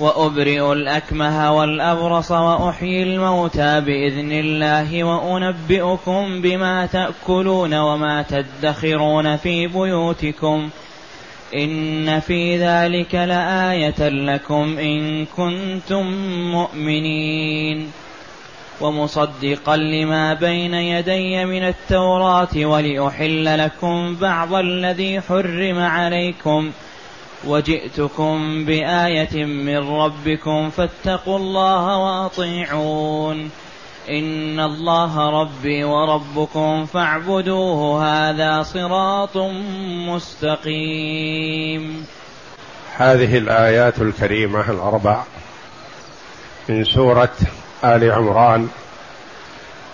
وأبرئ الأكمه والأبرص وأحيي الموتى بإذن الله وأنبئكم بما تأكلون وما تدخرون في بيوتكم إن في ذلك لآية لكم إن كنتم مؤمنين ومصدقا لما بين يدي من التوراة ولأحل لكم بعض الذي حرم عليكم ۖ وجئتكم بآية من ربكم فاتقوا الله وأطيعون. إن الله ربي وربكم فاعبدوه هذا صراط مستقيم. هذه الآيات الكريمة الأربع من سورة آل عمران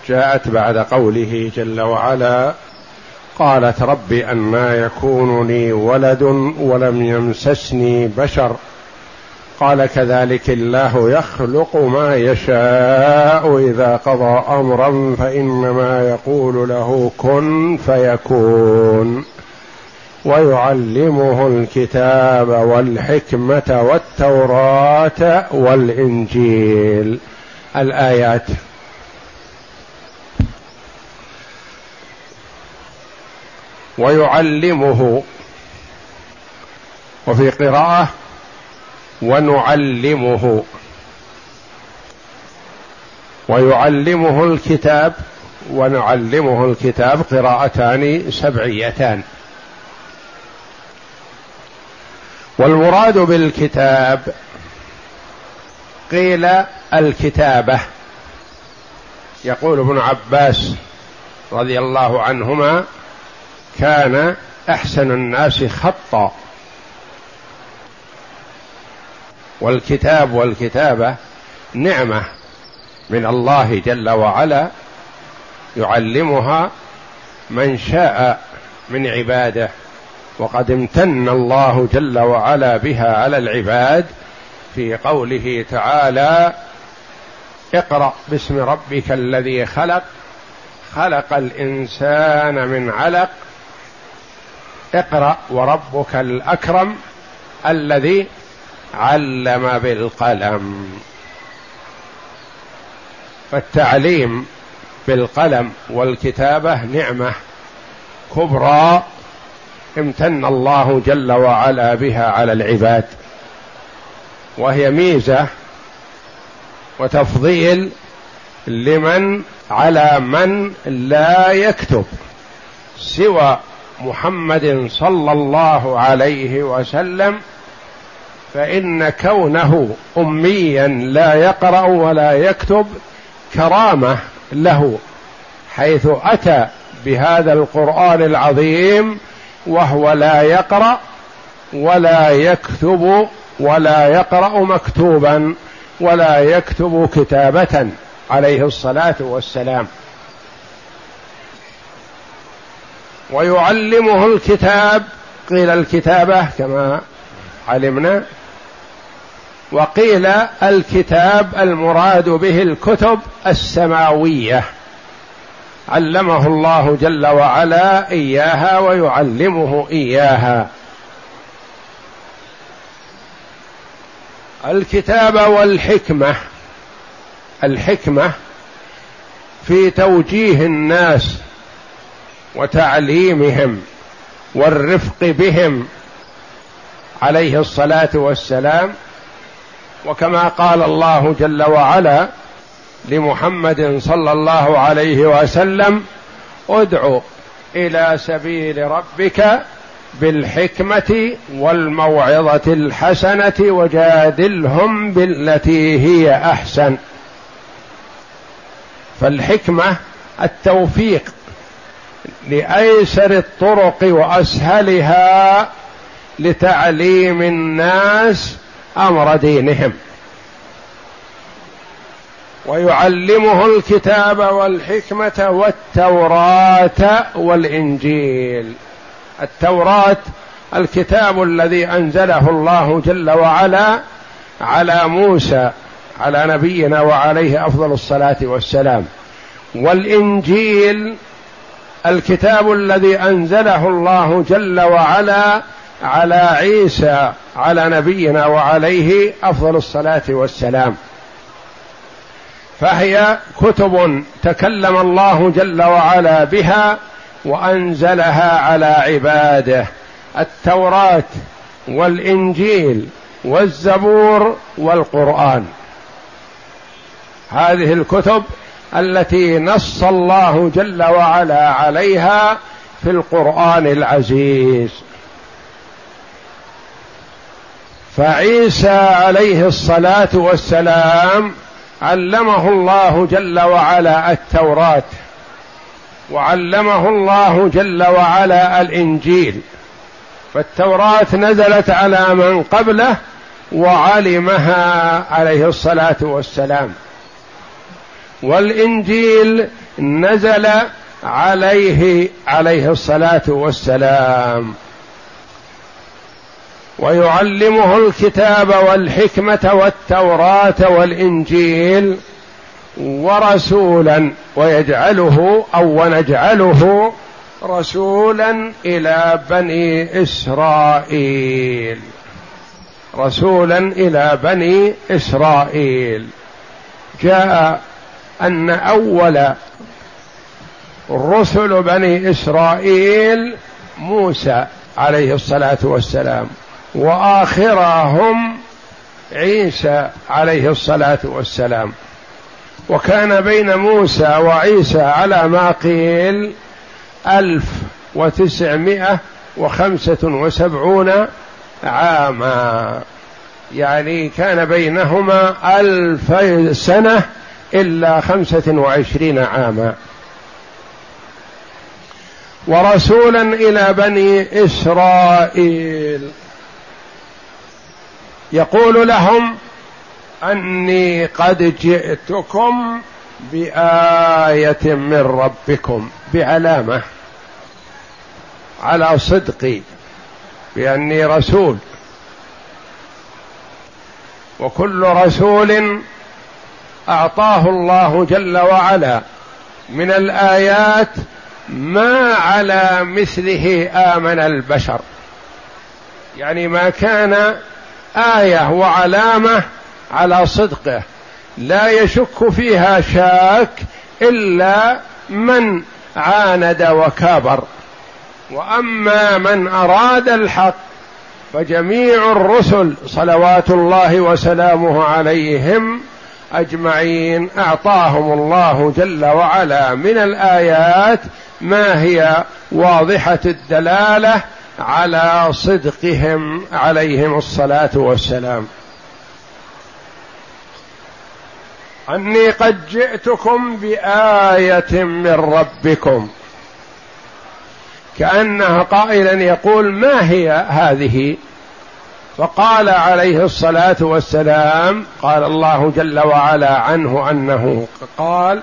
جاءت بعد قوله جل وعلا قالت رب أنا يكون لي ولد ولم يمسسني بشر. قال كذلك الله يخلق ما يشاء إذا قضى أمرا فإنما يقول له كن فيكون. ويعلمه الكتاب والحكمة والتوراة والإنجيل. الآيات. ويعلمه. وفي قراءة ونعلمه. ويعلمه الكتاب ونعلمه الكتاب قراءتان سبعيتان. والمراد بالكتاب قيل الكتابة. يقول ابن عباس رضي الله عنهما كان أحسن الناس خطا. والكتاب والكتابة نعمة من الله جل وعلا يعلمها من شاء من عباده وقد امتن الله جل وعلا بها على العباد في قوله تعالى اقرأ باسم ربك الذي خلق خلق الإنسان من علق اقرأ وربك الأكرم الذي علم بالقلم. فالتعليم بالقلم والكتابة نعمة كبرى امتن الله جل وعلا بها على العباد. وهي ميزة وتفضيل لمن على من لا يكتب سوى محمد صلى الله عليه وسلم فإن كونه اميا لا يقرأ ولا يكتب كرامة له حيث أتى بهذا القرآن العظيم وهو لا يقرأ ولا يكتب ولا يقرأ مكتوبا ولا يكتب كتابة عليه الصلاة والسلام. ويعلمه الكتاب. قيل الكتابة كما علمنا. وقيل الكتاب المراد به الكتب السماوية. علمه الله جل وعلا إياها ويعلمه إياها. الكتاب والحكمة. الحكمة في توجيه الناس وتعليمهم والرفق بهم عليه الصلاة والسلام. وكما قال الله جل وعلا لمحمد صلى الله عليه وسلم ادع إلى سبيل ربك بالحكمة والموعظة الحسنة وجادلهم بالتي هي أحسن. فالحكمة التوفيق لأيسر الطرق وأسهلها لتعليم الناس أمر دينهم. ويعلمه الكتاب والحكمة والتوراة والإنجيل. التوراة الكتاب الذي أنزله الله جل وعلا على موسى على نبينا وعليه أفضل الصلاة والسلام. والإنجيل الكتاب الذي أنزله الله جل وعلا على عيسى على نبينا وعليه أفضل الصلاة والسلام. فهي كتب تكلم الله جل وعلا بها وأنزلها على عباده. التوراة والإنجيل والزبور والقرآن. هذه الكتب التي نص الله جل وعلا عليها في القرآن العزيز. فعيسى عليه الصلاة والسلام علمه الله جل وعلا التوراة وعلمه الله جل وعلا الإنجيل. فالتوراة نزلت على من قبله وعلمها عليه الصلاة والسلام. والإنجيل نزل عليه عليه الصلاة والسلام. ويعلمه الكتاب والحكمة والتوراة والإنجيل ورسولا ويجعله أو ونجعله رسولا إلى بني إسرائيل. رسولا إلى بني إسرائيل. جاء أن أول رسل بني إسرائيل موسى عليه الصلاة والسلام وآخرهم عيسى عليه الصلاة والسلام. وكان بين موسى وعيسى على ما قيل ألف وتسعمائة وخمسة وسبعون عاما. يعني كان بينهما ألف سنة إلا خمسة وعشرين عاما. ورسولا إلى بني إسرائيل. يقول لهم أني قد جئتكم بآية من ربكم بعلامة على صدقي بأني رسول. وكل رسول أعطاه الله جل وعلا من الآيات ما على مثله آمن البشر. يعني ما كان آية وعلامة على صدقه. لا يشك فيها شاك إلا من عاند وكابر. وأما من أراد الحق فجميع الرسل صلوات الله وسلامه عليهم أجمعين. أعطاهم الله جل وعلا من الآيات ما هي واضحة الدلالة على صدقهم عليهم الصلاة والسلام. أني قد جئتكم بآية من ربكم. كأنها قائلا يقول ما هي هذه؟ فقال عليه الصلاة والسلام قال الله جل وعلا عنه أنه قال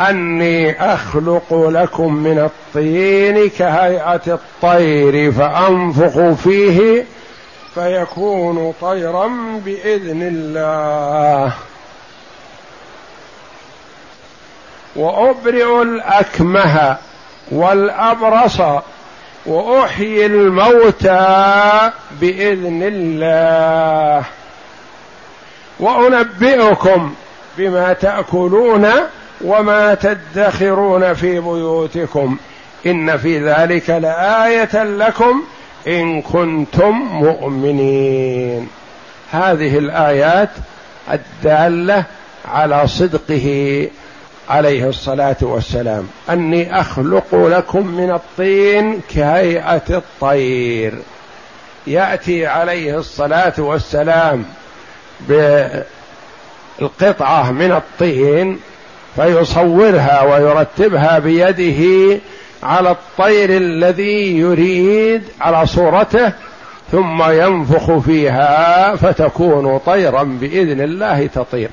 أني أخلق لكم من الطين كهيئة الطير فأنفخ فيه فيكون طيرا بإذن الله. وأبرئ الأكمه والأبرص وأحيي الموتى بإذن الله. وأنبئكم بما تأكلون وما تدخرون في بيوتكم. إن في ذلك لآية لكم إن كنتم مؤمنين. هذه الآيات الدالة على صدقه عليه الصلاة والسلام. أني أخلق لكم من الطين كهيئة الطير. يأتي عليه الصلاة والسلام بالقطعة من الطين فيصورها ويرتبها بيده على الطير الذي يريد على صورته ثم ينفخ فيها فتكون طيرا بإذن الله تطير.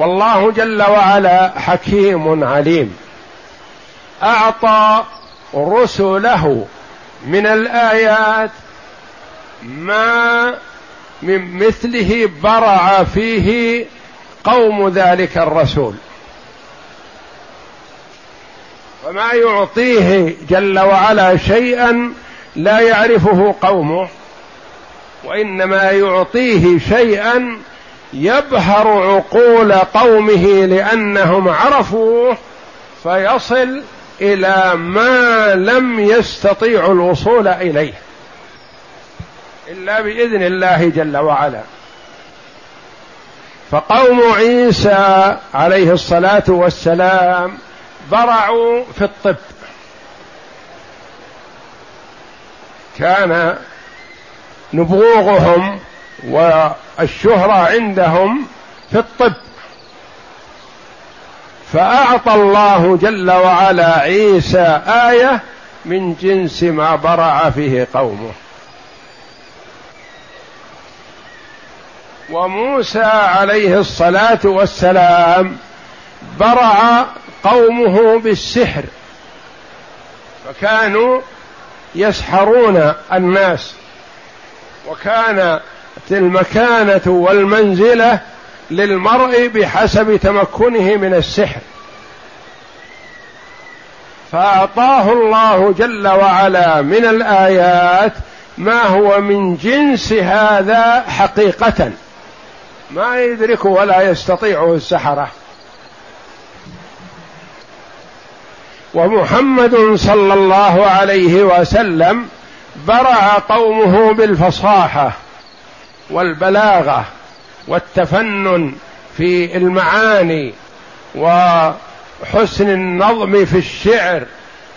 والله جل وعلا حكيم عليم. أعطى رسله من الآيات ما من مثله برع فيه قوم ذلك الرسول. وما يعطيه جل وعلا شيئا لا يعرفه قومه وإنما يعطيه شيئا يبهر عقول قومه لأنهم عرفوه فيصل إلى ما لم يستطيعوا الوصول إليه إلا بإذن الله جل وعلا. فقوم عيسى عليه الصلاة والسلام برعوا في الطب. كان نبوغهم والشهرة عندهم في الطب. فأعطى الله جل وعلا عيسى آية من جنس ما برع فيه قومه. وموسى عليه الصلاة والسلام برع قومه بالسحر. فكانوا يسحرون الناس. وكان المكانة والمنزلة للمرء بحسب تمكنه من السحر. فأعطاه الله جل وعلا من الآيات ما هو من جنس هذا حقيقة. ما يدركه ولا يستطيعه السحرة ومحمد صلى الله عليه وسلم برع قومه بالفصاحة. والبلاغة والتفنن في المعاني وحسن النظم في الشعر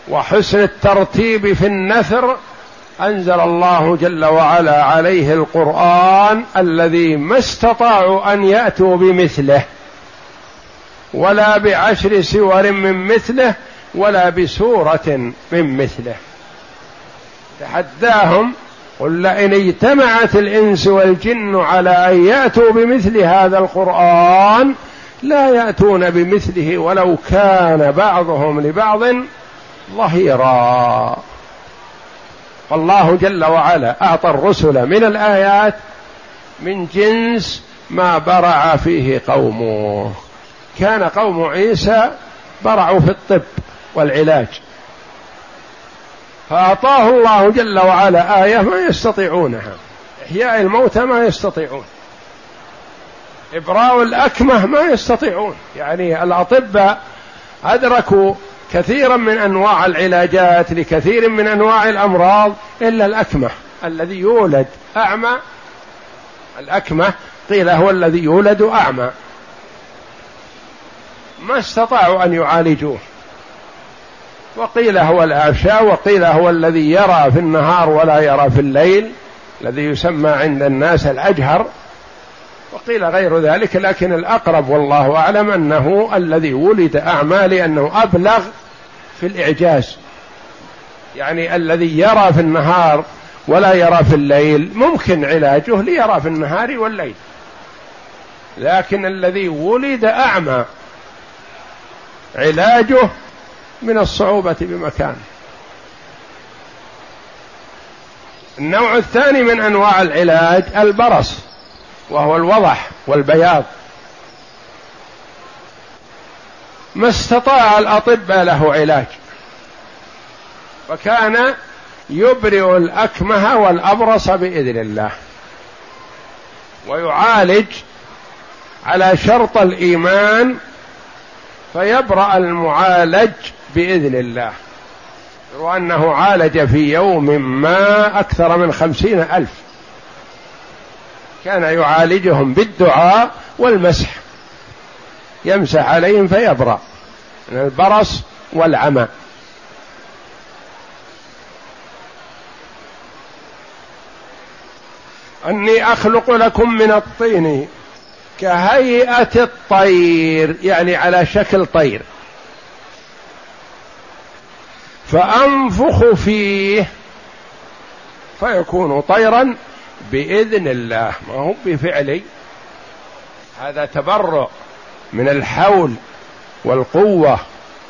وحسن الترتيب في النثر أنزل الله جل وعلا عليه القرآن الذي ما استطاعوا أن يأتوا بمثله ولا بعشر سور من مثله ولا بسورة من مثله. تحداهم قل لئن اجتمعت الإنس والجن على أن يأتوا بمثل هذا القرآن لا يأتون بمثله ولو كان بعضهم لبعض ظهيرا. فالله جل وعلا أعطى الرسل من الآيات من جنس ما برع فيه قومه. كان قوم عيسى برعوا في الطب والعلاج. فأعطاه الله جل وعلا آية ما يستطيعونها. إحياء الموتى ما يستطيعون. إبراء الأكمة ما يستطيعون. يعني الأطباء أدركوا كثيرا من أنواع العلاجات لكثير من أنواع الأمراض إلا الأكمة الذي يولد أعمى. الأكمة قيل هو الذي يولد أعمى. ما استطاعوا أن يعالجوه. وقيل هو الأعشى وقيل هو الذي يرى في النهار ولا يرى في الليل الذي يسمى عند الناس الأجهر. وقيل غير ذلك لكن الأقرب والله أعلم أنه الذي ولد أعمى لأنه أبلغ في الإعجاز. يعني الذي يرى في النهار ولا يرى في الليل ممكن علاجه ليرى في النهار والليل. لكن الذي ولد أعمى علاجه من الصعوبة بمكان. النوع الثاني من أنواع العلاج البرص وهو الوضح والبياض. ما استطاع الأطباء له علاج. وكان يبرئ الأكمه والأبرص بإذن الله. ويعالج على شرط الإيمان فيبرأ المعالج بإذن الله. وأنه عالج في يوم ما أكثر من خمسين ألف. كان يعالجهم بالدعاء والمسح. يمسح عليهم فيبرأ من البرص والعمى. أني أخلق لكم من الطين كهيئة الطير يعني على شكل طير. فأنفخ فيه فيكون طيرا بإذن الله. ما هو بفعلي. هذا تبرؤ من الحول والقوة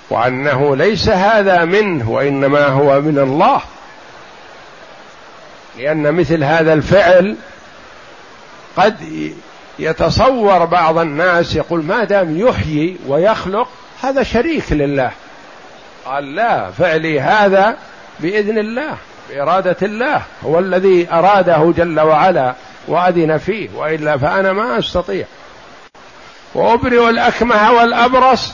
وأنه ليس هذا منه وإنما هو من الله. لأن مثل هذا الفعل قد يتصور بعض الناس يقول ما دام يحيي ويخلق هذا شريك لله. قال لا فعلي هذا بإذن الله بإرادة الله هو الذي أراده جل وعلا وأذن فيه وإلا فأنا ما أستطيع. وأبرئ الأكمه والأبرص.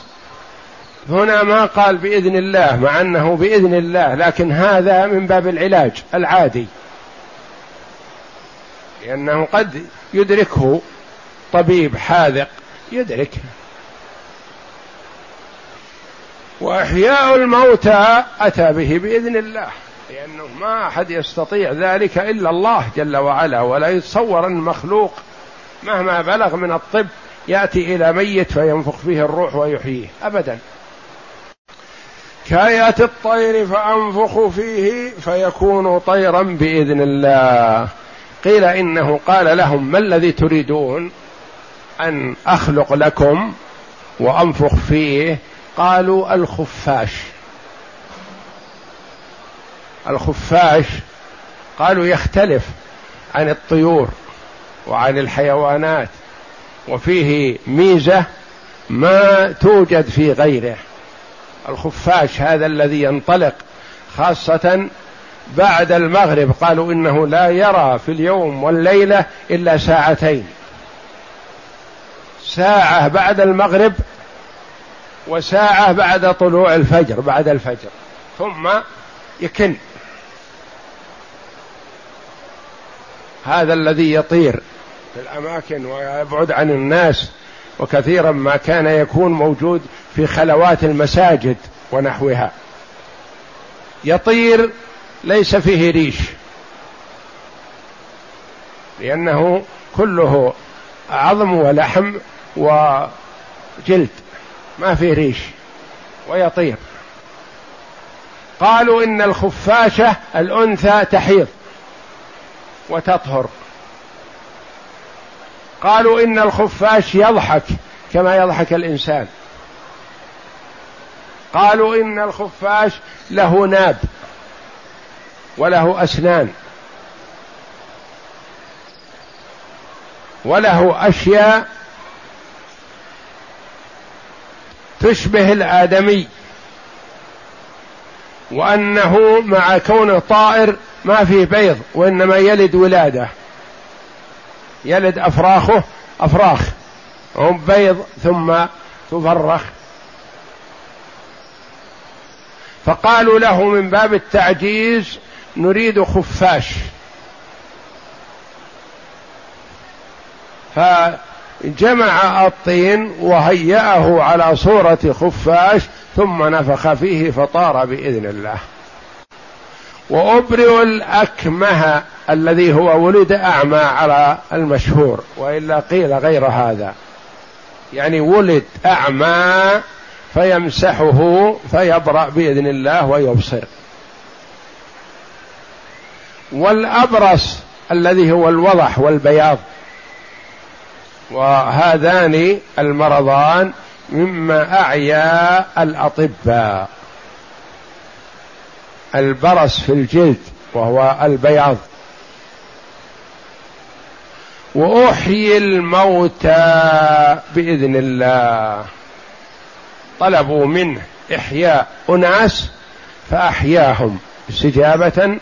هنا ما قال بإذن الله مع أنه بإذن الله لكن هذا من باب العلاج العادي. لأنه قد يدركه طبيب حاذق يدرك وإحياء الموتى أتى به بإذن الله لأنه ما أحد يستطيع ذلك إلا الله جل وعلا ولا يتصور أن مخلوق مهما بلغ من الطب يأتي إلى ميت فينفخ فيه الروح ويحييه ابدا. كاية الطير فأنفخ فيه فيكون طيرا بإذن الله. قيل إنه قال لهم ما الذي تريدون أن أخلق لكم وأنفخ فيه قالوا الخفاش. الخفاش قالوا يختلف عن الطيور وعن الحيوانات وفيه ميزة ما توجد في غيره. الخفاش هذا الذي ينطلق خاصة بعد المغرب قالوا إنه لا يرى في اليوم والليلة إلا ساعتين. ساعة بعد المغرب وساعة بعد طلوع الفجر بعد الفجر. ثم يكن. هذا الذي يطير في الأماكن ويبعد عن الناس وكثيرا ما كان يكون موجود في خلوات المساجد ونحوها. يطير ليس فيه ريش لأنه كله عظم ولحم وجلد. ما فيه ريش ويطير. قالوا إن الخفاشة الأنثى تحيض وتطهر. قالوا إن الخفاش يضحك كما يضحك الإنسان. قالوا إن الخفاش له ناب وله أسنان وله أشياء تشبه الآدمي. وأنه مع كونه طائر ما فيه بيض وإنما يلد ولادة. يلد أفراخه أفراخ. هم بيض ثم تفرخ. فقالوا له من باب التعجيز نريد خفاش. ف جمع الطين وهيأه على صورة خفاش ثم نفخ فيه فطار بإذن الله. وأبرئ الأكمه الذي هو ولد أعمى على المشهور وإلا قيل غير هذا. يعني ولد أعمى فيمسحه فيبرأ بإذن الله ويبصر. والأبرص الذي هو الوضح والبياض وهذان المرضان مما أعيا الأطباء. البرص في الجلد وهو البياض. وأحيي الموتى بإذن الله. طلبوا منه إحياء أناس فأحياهم استجابة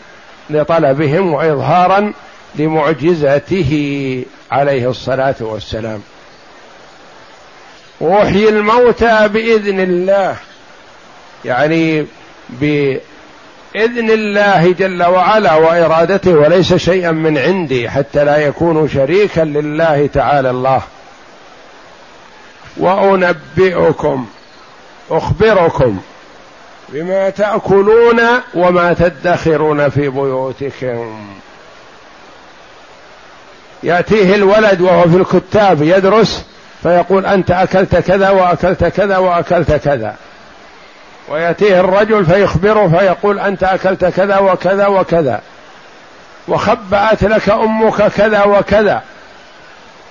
لطلبهم واظهارا لمعجزته. عليه الصلاة والسلام. وحي الموتى بإذن الله يعني بإذن الله جل وعلا وإرادته وليس شيئا من عندي حتى لا يكون شريكا لله تعالى الله. وأنبئكم أخبركم بما تأكلون وما تدخرون في بيوتكم. يأتيه الولد وهو في الكتاب يدرس فيقول أنت أكلت كذا وأكلت كذا وأكلت كذا. ويأتيه الرجل فيخبره فيقول أنت أكلت كذا وكذا وكذا. وخبأت لك أمك كذا وكذا.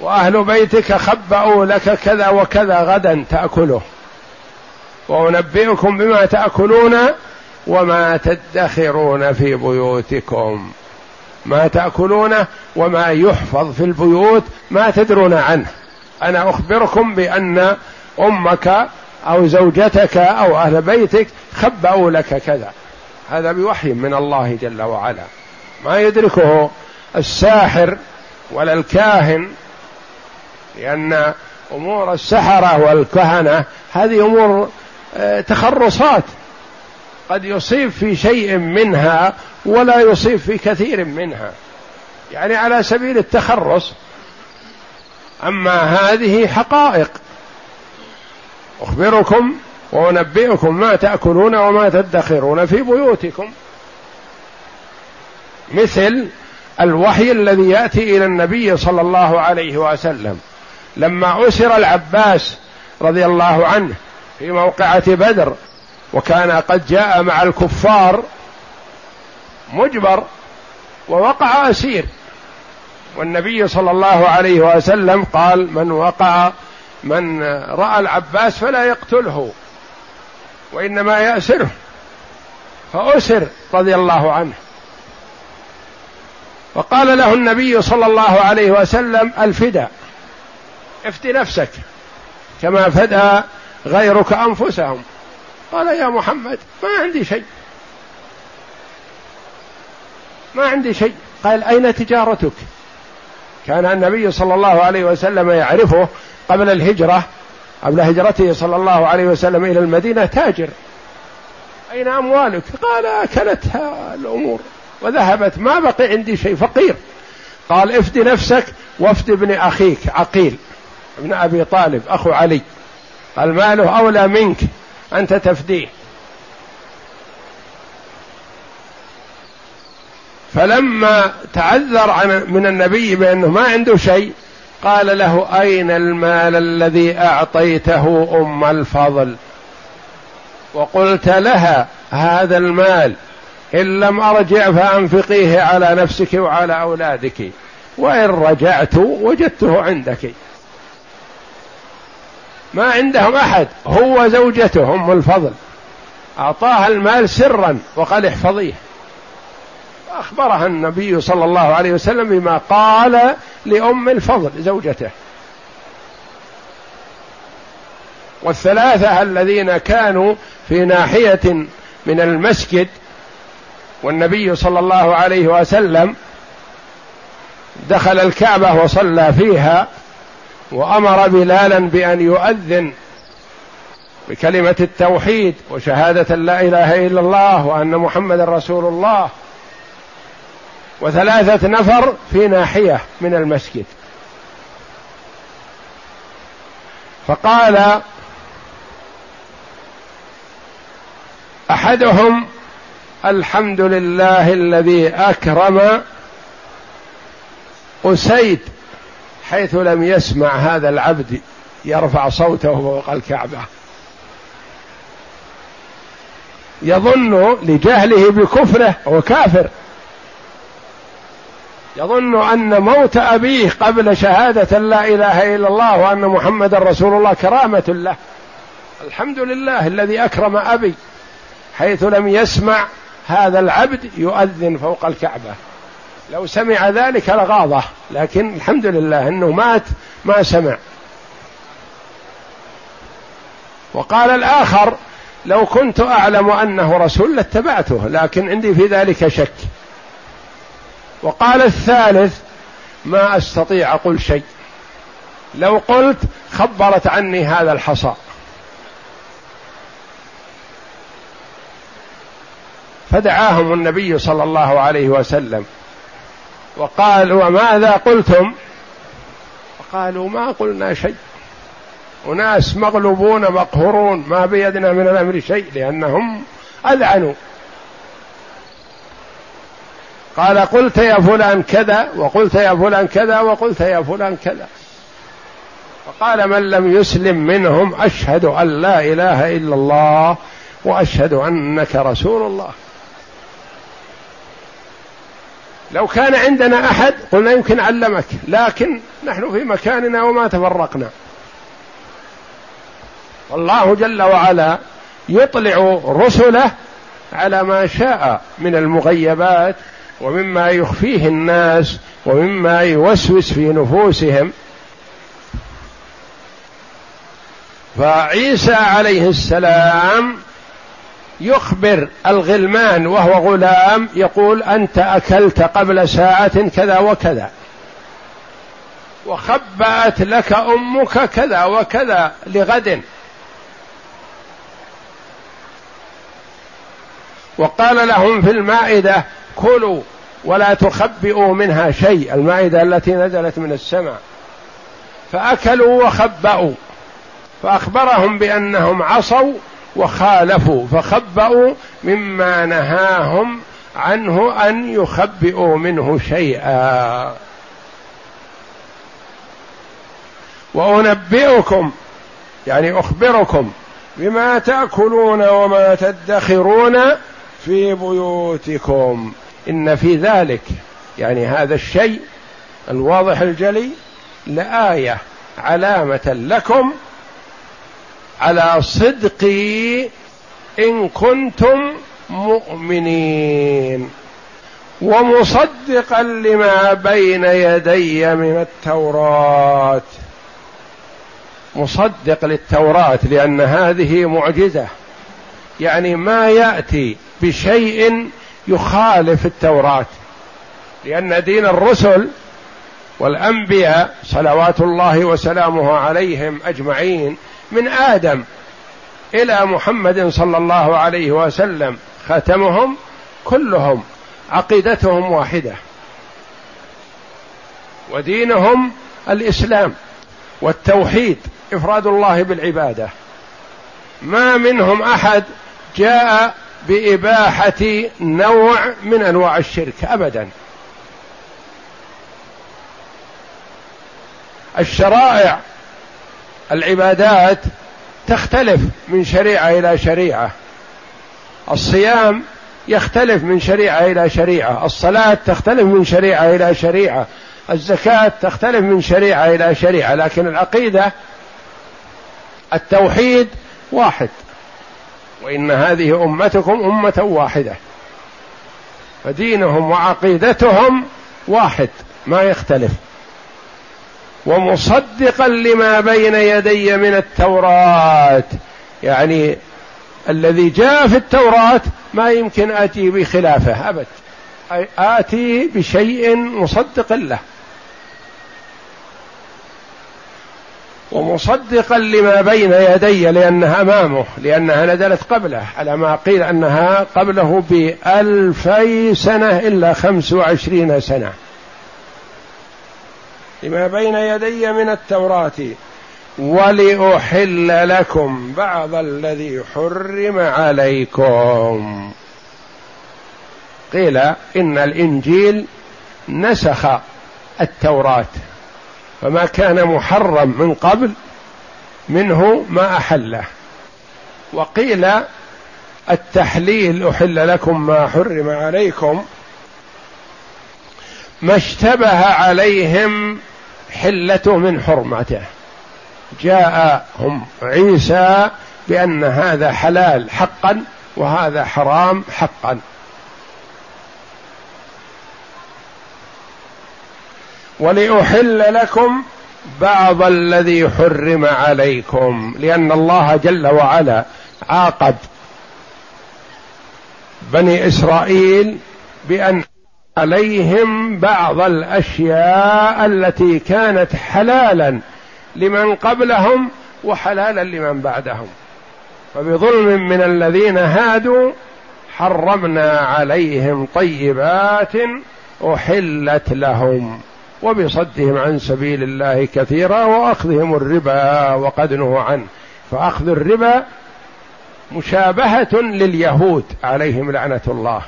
وأهل بيتك خبأوا لك كذا وكذا غدا تأكله. وأنبئكم بما تأكلون وما تدخرون في بيوتكم. ما تأكلونه وما يحفظ في البيوت ما تدرون عنه. أنا أخبركم بأن أمك أو زوجتك أو أهل بيتك خبأوا لك كذا. هذا بوحي من الله جل وعلا. ما يدركه الساحر ولا الكاهن لأن أمور السحرة والكهنة هذه أمور آه، تخرصات. قد يصيب في شيء منها ولا يصيب في كثير منها. يعني على سبيل التخرص. أما هذه حقائق. أخبركم وأنبئكم ما تأكلون وما تدخرون في بيوتكم. مثل الوحي الذي يأتي إلى النبي صلى الله عليه وسلم لما أسر العباس رضي الله عنه في موقعة بدر وكان قد جاء مع الكفار مجبر ووقع أسير. والنبي صلى الله عليه وسلم قال من وقع من رأى العباس فلا يقتله وإنما يأسره فأسر رضي الله عنه. فقال له النبي صلى الله عليه وسلم الفداء افد نفسك كما فدى غيرك أنفسهم. قال يا محمد ما عندي شيء. ما عندي شيء. قال أين تجارتك؟ كان النبي صلى الله عليه وسلم يعرفه قبل الهجرة قبل هجرته صلى الله عليه وسلم إلى المدينة تاجر. أين أموالك؟ قال أكلتها الأمور وذهبت ما بقي عندي شيء فقير. قال افد نفسك وافد ابن أخيك عقيل ابن أبي طالب أخو علي. قال ماله أولى منك؟ أنت تفديه. فلما تعذر من النبي بأنه ما عنده شيء قال له أين المال الذي أعطيته أم الفضل؟ وقلت لها هذا المال إن لم أرجع فأنفقيه على نفسك وعلى أولادك وإن رجعت وجدته عندك. ما عندهم أحد. هو زوجته ام الفضل. أعطاها المال سرا وقال احفظيه. اخبرها النبي صلى الله عليه وسلم بما قال لأم الفضل زوجته. والثلاثة الذين كانوا في ناحية من المسجد والنبي صلى الله عليه وسلم دخل الكعبة وصلى فيها وأمر بلالا بأن يؤذن بكلمة التوحيد وشهادة لا إله إلا الله وأن محمدا رسول الله وثلاثة نفر في ناحية من المسجد. فقال أحدهم الحمد لله الذي أكرم أسيد حيث لم يسمع هذا العبد يرفع صوته فوق الكعبة. يظن لجهله بكفره هو كافر. يظن أن موت أبيه قبل شهادة لا إله إلا الله وأن محمدا رسول الله كرامة له. الحمد لله الذي أكرم أبي حيث لم يسمع هذا العبد يؤذن فوق الكعبة. لو سمع ذلك لغاضه لكن الحمد لله انه مات ما سمع. وقال الآخر لو كنت أعلم أنه رسول لاتبعته لكن عندي في ذلك شك. وقال الثالث ما أستطيع أقول شيء. لو قلت خبرت عني هذا الحصى. فدعاهم النبي صلى الله عليه وسلم. وقال وماذا قلتم؟ قالوا ما قلنا شيء. وناس مغلوبون مقهورون ما بيدنا من الأمر شيء لأنهم أذعنوا. قال قلت يا فلان كذا وقلت يا فلان كذا وقلت يا فلان كذا. فقال من لم يسلم منهم أشهد أن لا إله إلا الله وأشهد أنك رسول الله. لو كان عندنا أحد قلنا يمكن علمك لكن نحن في مكاننا وما تفرقنا. والله جل وعلا يطلع رسله على ما شاء من المغيبات ومما يخفيه الناس ومما يوسوس في نفوسهم. فعيسى عليه السلام يخبر الغلمان وهو غلام يقول أنت أكلت قبل ساعة كذا وكذا. وخبأت لك أمك كذا وكذا لغد. وقال لهم في المائدة كلوا ولا تخبئوا منها شيء المائدة التي نزلت من السماء. فأكلوا وخبأوا. فأخبرهم بأنهم عصوا وخالفوا فخبأوا مما نهاهم عنه أن يخبئوا منه شيئا. وأنبئكم يعني أخبركم بما تأكلون وما تدخرون في بيوتكم. إن في ذلك يعني هذا الشيء الواضح الجلي لآية علامة لكم على صدقي إن كنتم مؤمنين. ومصدقا لما بين يدي من التوراة. مصدق للتوراة لأن هذه معجزة. يعني ما يأتي بشيء يخالف التوراة. لأن دين الرسل والأنبياء صلوات الله وسلامه عليهم أجمعين من آدم إلى محمد صلى الله عليه وسلم. خاتمهم كلهم عقيدتهم واحدة. ودينهم الإسلام والتوحيد إفراد الله بالعبادة. ما منهم أحد جاء بإباحة نوع من أنواع الشرك ابدا. الشرائع العبادات تختلف من شريعة إلى شريعة. الصيام يختلف من شريعة إلى شريعة. الصلاة تختلف من شريعة إلى شريعة. الزكاة تختلف من شريعة إلى شريعة. لكن العقيدة التوحيد واحد. وإن هذه أمتكم أمة واحدة. فدينهم وعقيدتهم واحد. ما يختلف. ومصدقا لما بين يدي من التوراه. يعني الذي جاء في التوراه ما يمكن آتي بخلافه أبد. آتي بشيء مصدق له. ومصدقا لما بين يدي لأنها أمامه لأنها نزلت قبله على ما قيل أنها قبله بألفي سنة إلا خمس وعشرين سنة. لما بين يدي من التوراة. ولأحل لكم بعض الذي حرم عليكم. قيل إن الإنجيل نسخ التوراة. فما كان محرم من قبل منه ما أحله. وقيل التحليل أحل لكم ما حرم عليكم. ما اشتبه عليهم حلته من حرمته. جاءهم عيسى بأن هذا حلال حقا وهذا حرام حقا. ولأحل لكم بعض الذي حرم عليكم لأن الله جل وعلا عاقب بني إسرائيل بأن عليهم بعض الأشياء التي كانت حلالا لمن قبلهم وحلالا لمن بعدهم. فبظلم من الذين هادوا حرمنا عليهم طيبات أحلت لهم وبصدهم عن سبيل الله كثيرا وأخذهم الربا وقد نهوا عنه. فأخذ الربا مشابهة لليهود عليهم لعنة الله.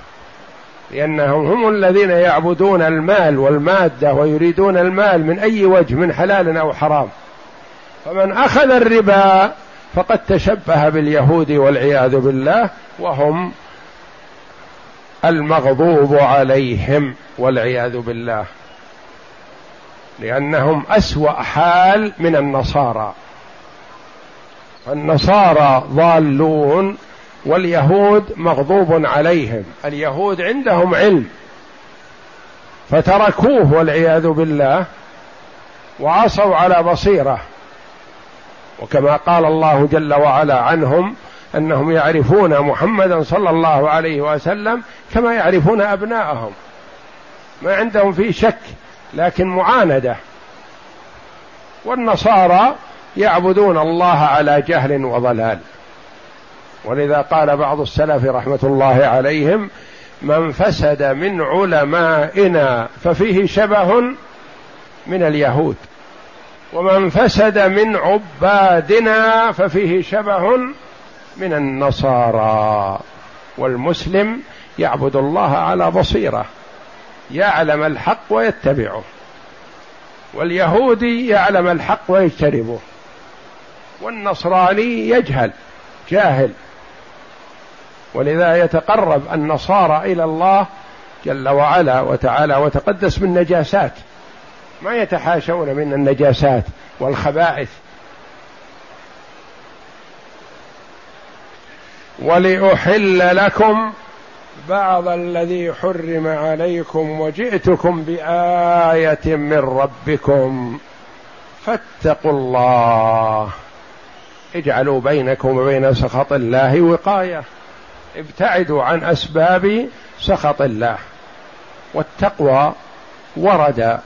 لأنهم هم الذين يعبدون المال والمادة ويريدون المال من أي وجه من حلال أو حرام. فمن أخذ الربا فقد تشبه باليهود والعياذ بالله وهم المغضوب عليهم والعياذ بالله. لأنهم أسوأ حال من النصارى. النصارى ضالون واليهود مغضوب عليهم. اليهود عندهم علم. فتركوه والعياذ بالله وعصوا على بصيرة. وكما قال الله جل وعلا عنهم أنهم يعرفون محمدا صلى الله عليه وسلم كما يعرفون أبناءهم. ما عندهم فيه شك لكن معاندة. والنصارى يعبدون الله على جهل وضلال. ولذا قال بعض السلف رحمة الله عليهم من فسد من علمائنا ففيه شبه من اليهود ومن فسد من عبادنا ففيه شبه من النصارى والمسلم يعبد الله على بصيرة يعلم الحق ويتبعه واليهودي يعلم الحق ويجتنبه والنصراني يجهل جاهل. ولذا يتقرب النصارى إلى الله جل وعلا وتعالى وتقدس من نجاسات ما يتحاشون من النجاسات والخبائث. ولأحل لكم بعض الذي حرم عليكم وجئتكم بآية من ربكم. فاتقوا الله. اجعلوا بينكم وبين سخط الله وقاية. ابتعدوا عن أسباب سخط الله والتقوى ورد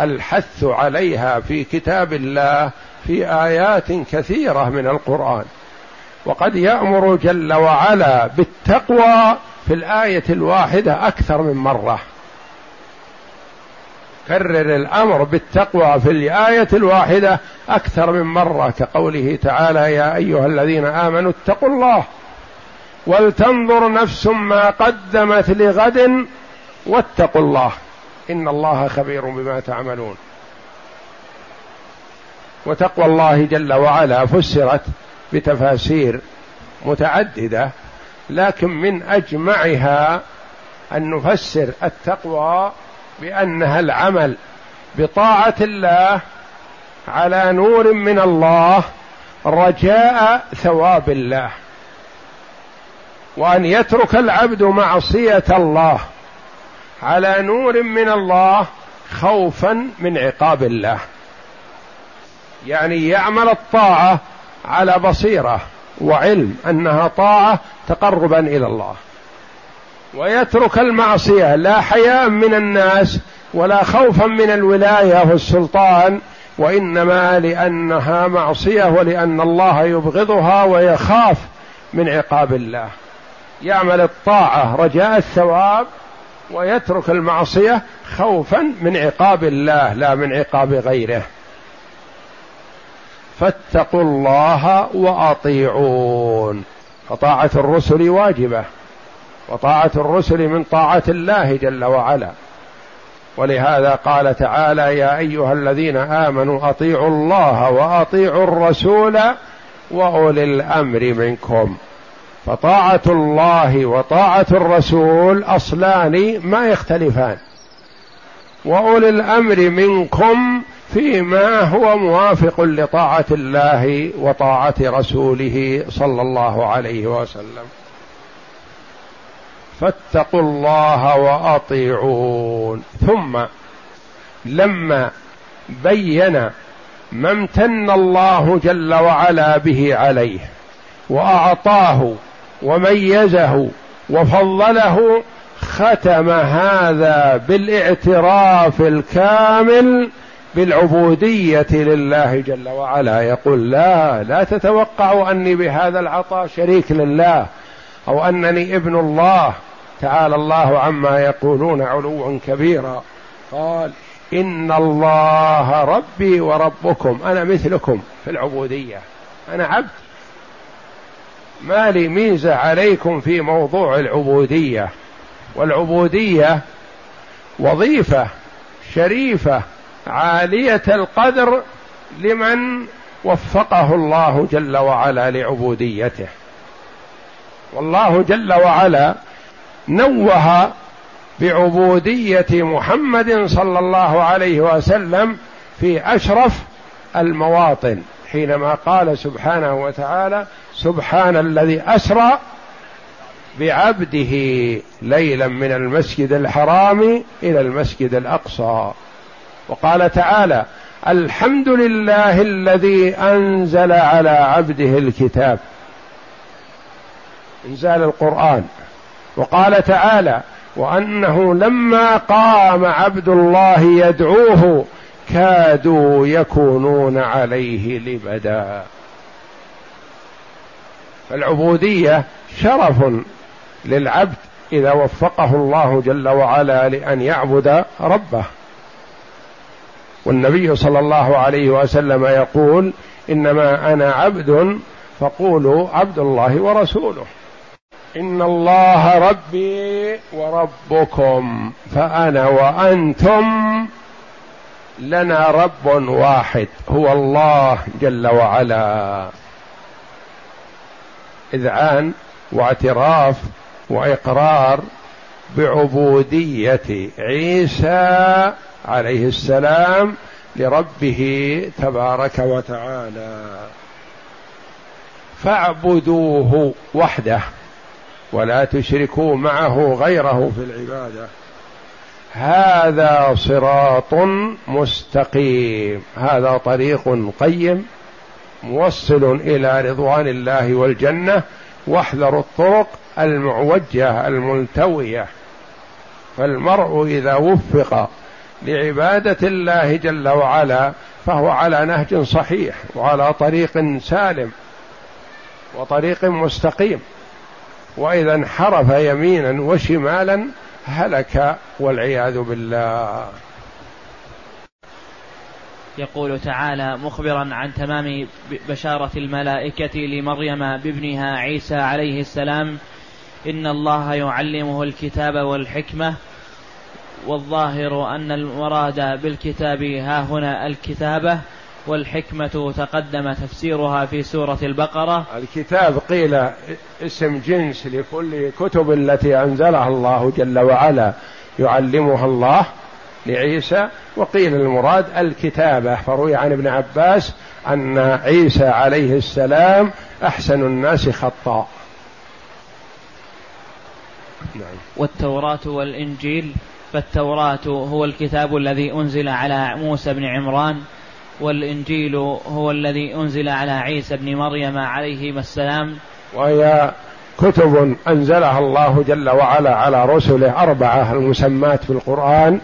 الحث عليها في كتاب الله في آيات كثيرة من القرآن. وقد يأمر جل وعلا بالتقوى في الآية الواحدة أكثر من مرة. كرر الأمر بالتقوى في الآية الواحدة أكثر من مرة كقوله تعالى يا أيها الذين آمنوا اتقوا الله ولتنظر نفس ما قدمت لغد واتقوا الله إن الله خبير بما تعملون. وتقوى الله جل وعلا فسرت بتفاسير متعددة لكن من أجمعها أن نفسر التقوى بأنها العمل بطاعة الله على نور من الله رجاء ثواب الله. وأن يترك العبد معصية الله على نور من الله خوفا من عقاب الله. يعني يعمل الطاعة على بصيرة وعلم أنها طاعة تقربا إلى الله. ويترك المعصية لا حياء من الناس ولا خوفا من الولاية والسلطان وإنما لأنها معصية ولأن الله يبغضها ويخاف من عقاب الله. يعمل الطاعة رجاء الثواب ويترك المعصية خوفا من عقاب الله لا من عقاب غيره. فاتقوا الله وأطيعون. فطاعة الرسل واجبة. وطاعة الرسل من طاعة الله جل وعلا. ولهذا قال تعالى يا أيها الذين آمنوا أطيعوا الله وأطيعوا الرسول وأولي الأمر منكم. فطاعة الله وطاعة الرسول أصلان ما يختلفان. وأولي الأمر منكم فيما هو موافق لطاعة الله وطاعة رسوله صلى الله عليه وسلم. فاتقوا الله وأطيعون. ثم لما بين ما امتن الله جل وعلا به عليه وأعطاه وميزه وفضله ختم هذا بالاعتراف الكامل بالعبودية لله جل وعلا. يقول لا لا تتوقعوا أني بهذا العطاء شريك لله أو أنني ابن الله. تعالى الله عما يقولون علوا كبيرا. قال إن الله ربي وربكم أنا مثلكم في العبودية. أنا عبد. ما لي ميزة عليكم في موضوع العبودية. والعبودية وظيفة شريفة عالية القدر لمن وفقه الله جل وعلا لعبوديته. والله جل وعلا نوه بعبودية محمد صلى الله عليه وسلم في أشرف المواطن. حينما قال سبحانه وتعالى سبحان الذي أسرى بعبده ليلا من المسجد الحرام إلى المسجد الأقصى. وقال تعالى الحمد لله الذي أنزل على عبده الكتاب. إنزال القرآن. وقال تعالى وأنه لما قام عبد الله يدعوه كادوا يكونون عليه لبدا. فالعبودية شرف للعبد إذا وفقه الله جل وعلا لأن يعبد ربه. والنبي صلى الله عليه وسلم يقول إنما أنا عبد فقولوا عبد الله ورسوله. إن الله ربي وربكم فأنا وأنتم لنا رب واحد هو الله جل وعلا. إذعان واعتراف وإقرار بعبودية عيسى عليه السلام لربه تبارك وتعالى. فاعبدوه وحده ولا تشركوا معه غيره في العبادة. هذا صراط مستقيم. هذا طريق قيم موصل إلى رضوان الله والجنة. واحذروا الطرق المعوجة الملتوية. فالمرء إذا وفق لعبادة الله جل وعلا فهو على نهج صحيح وعلى طريق سالم وطريق مستقيم. وإذا انحرف يمينا وشمالا هلك والعياذ بالله. يقول تعالى مخبرا عن تمام بشارة الملائكة لمريم بابنها عيسى عليه السلام. إن الله يعلمه الكتاب والحكمة والظاهر أن المراد بالكتاب ها هنا الكتابة. والحكمة تقدم تفسيرها في سورة البقرة. الكتاب قيل اسم جنس لكل كتب التي أنزلها الله جل وعلا يعلمها الله لعيسى وقيل المراد الكتابة. فروي عن ابن عباس أن عيسى عليه السلام أحسن الناس خطا. نعم. والتوراة والإنجيل. فالتوراة هو الكتاب الذي أنزل على موسى بن عمران. والإنجيل هو الذي أنزل على عيسى بن مريم عليهما السلام. وهي كتب أنزلها الله جل وعلا على رسله أربعة المسمات في القرآن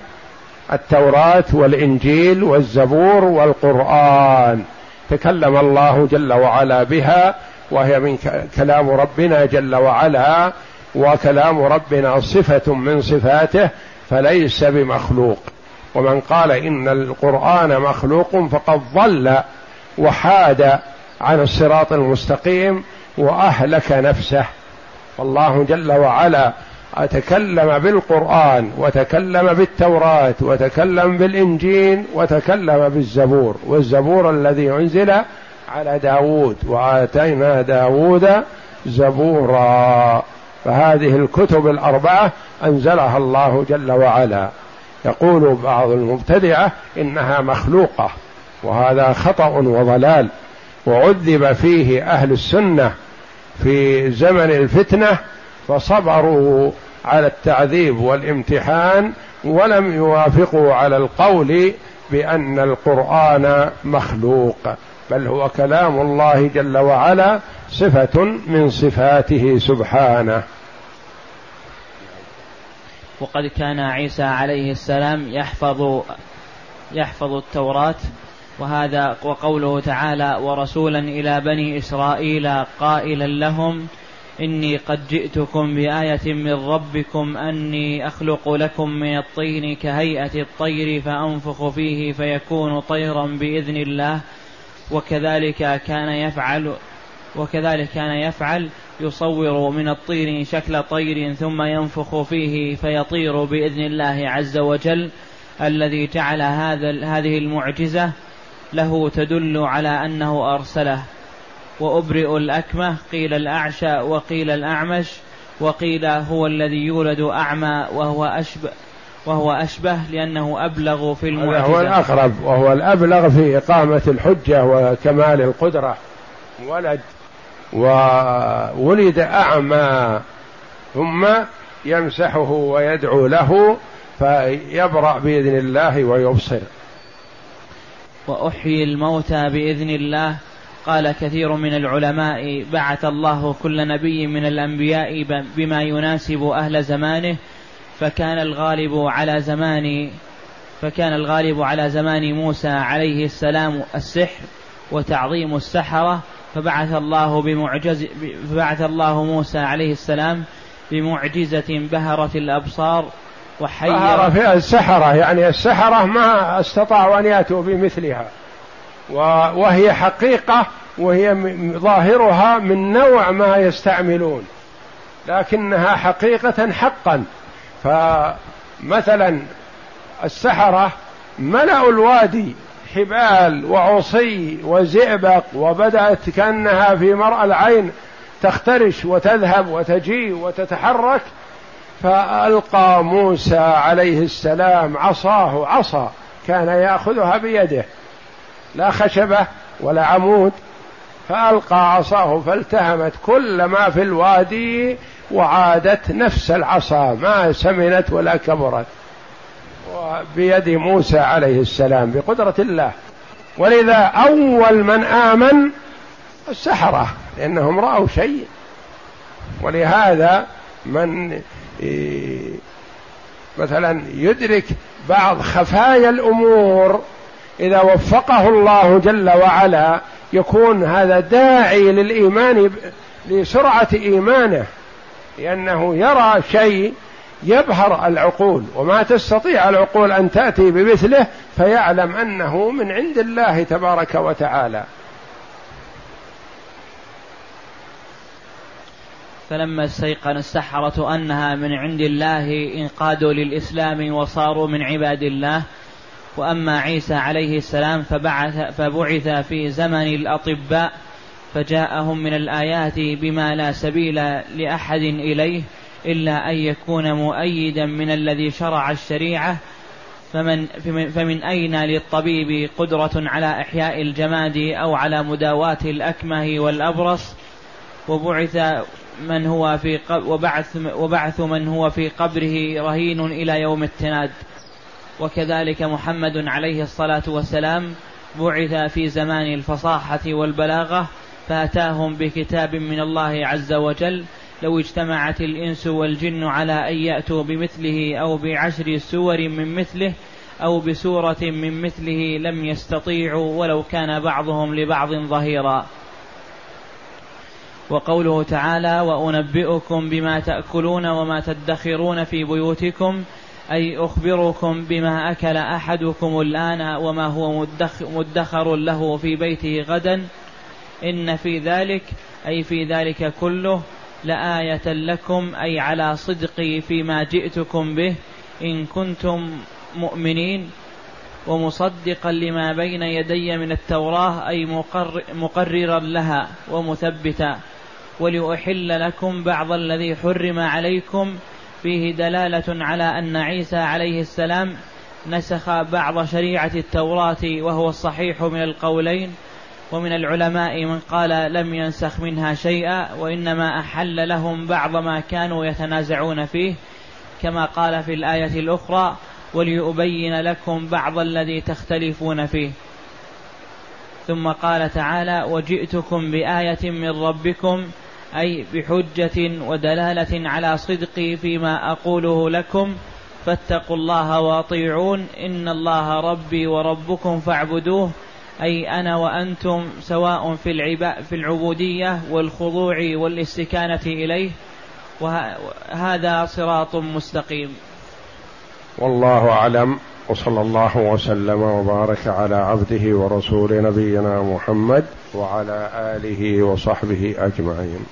التوراة والإنجيل والزبور والقرآن. تكلم الله جل وعلا بها وهي من كلام ربنا جل وعلا وكلام ربنا صفة من صفاته فليس بمخلوق. ومن قال إن القرآن مخلوق فقد ضل وحاد عن الصراط المستقيم وأهلك نفسه. والله جل وعلا تكلم بالقرآن وتكلم بالتوراة وتكلم بالإنجيل وتكلم بالزبور والزبور الذي أنزل على داود وآتينا داود زبورا. فهذه الكتب الأربعة أنزلها الله جل وعلا. يقول بعض المبتدعة إنها مخلوقة وهذا خطأ وضلال وعذب فيه أهل السنة في زمن الفتنة فصبروا على التعذيب والامتحان ولم يوافقوا على القول بأن القرآن مخلوق بل هو كلام الله جل وعلا صفة من صفاته سبحانه. وقد كان عيسى عليه السلام يحفظ يحفظ التوراة وهذا وقوله تعالى ورسولا إلى بني إسرائيل قائلا لهم إني قد جئتكم بآية من ربكم أني أخلق لكم من الطين كهيئة الطير فأنفخ فيه فيكون طيرا بإذن الله وكذلك كان يفعل وكذلك كان يفعل يصور من الطين شكل طير ثم ينفخ فيه فيطير بإذن الله عز وجل. الذي جعل هذا هذه المعجزة له تدل على أنه أرسله. وأبرئ الأكمة قيل الأعشى وقيل الأعمش وقيل هو الذي يولد أعمى وهو أشبه وهو أشبه لأنه أبلغ في المعجزة هو الأقرب وهو الأبلغ في إقامة الحجة وكمال القدرة. ولد وولد أعمى ثم يمسحه ويدعو له فيبرأ بإذن الله ويبصر. وأحيي الموتى بإذن الله. قال كثير من العلماء بعث الله كل نبي من الأنبياء بما يناسب أهل زمانه فكان الغالب على زمان فكان الغالب على زمان موسى عليه السلام السحر وتعظيم السحرة فبعث الله بمعجز فبعث الله موسى عليه السلام بمعجزة بهرت الأبصار وحير بهر فيها السحرة يعني السحرة ما استطاعوا أن يأتوا بمثلها. وهي حقيقة وهي ظاهرها من نوع ما يستعملون. لكنها حقيقة حقا. فمثلا السحرة ملأوا الوادي حبال وعصي وزئبق وبدأت كأنها في مرأى العين تخترش وتذهب وتجيء وتتحرك فألقى موسى عليه السلام عصاه عصا كان يأخذها بيده لا خشبة ولا عمود فألقى عصاه فالتهمت كل ما في الوادي وعادت نفس العصا ما سمنت ولا كبرت. بيد موسى عليه السلام بقدرة الله. ولذا أول من آمن السحرة لأنهم رأوا شيء. ولهذا من مثلا يدرك بعض خفايا الأمور إذا وفقه الله جل وعلا يكون هذا داعي للإيمان لسرعة إيمانه لأنه يرى شيء يبهر العقول وما تستطيع العقول أن تأتي بمثله فيعلم أنه من عند الله تبارك وتعالى. فلما استيقن السحرة أنها من عند الله انقادوا للإسلام وصاروا من عباد الله. وأما عيسى عليه السلام فبعث, فبعث في زمن الأطباء فجاءهم من الآيات بما لا سبيل لأحد إليه. إلا أن يكون مؤيدا من الذي شرع الشريعة فمن, فمن أين للطبيب قدرة على إحياء الجماد أو على مداواة الأكمه والأبرص؟ وبعث من هو في وبعث, وبعث من هو في قبره رهين إلى يوم التناد. وكذلك محمد عليه الصلاة والسلام بعث في زمان الفصاحة والبلاغة فأتاهم بكتاب من الله عز وجل لو اجتمعت الإنس والجن على أن يأتوا بمثله أو بعشر سور من مثله أو بسورة من مثله لم يستطيعوا ولو كان بعضهم لبعض ظهيرا. وقوله تعالى وأنبئكم بما تأكلون وما تدخرون في بيوتكم أي أخبركم بما أكل أحدكم الآن وما هو مدخر له في بيته غدا إن في ذلك أي في ذلك كله لآية لكم أي على صدقي فيما جئتكم به إن كنتم مؤمنين. ومصدقا لما بين يدي من التوراة أي مقر مقررا لها ومثبتا. ولأحل لكم بعض الذي حرم عليكم. فيه دلالة على أن عيسى عليه السلام نسخ بعض شريعة التوراة وهو الصحيح من القولين. ومن العلماء من قال لم ينسخ منها شيئا وإنما أحل لهم بعض ما كانوا يتنازعون فيه كما قال في الآية الأخرى وليبين لكم بعض الذي تختلفون فيه ثم قال تعالى وجئتكم بآية من ربكم أي بحجة ودلالة على صدقي فيما أقوله لكم فاتقوا الله وأطيعون إن الله ربي وربكم فاعبدوه أي أنا وأنتم سواء في, العبا في العبودية والخضوع والاستكانة إليه وهذا صراط مستقيم. والله أعلم وصلى الله وسلم وبارك على عبده ورسول نبينا محمد وعلى آله وصحبه أجمعين.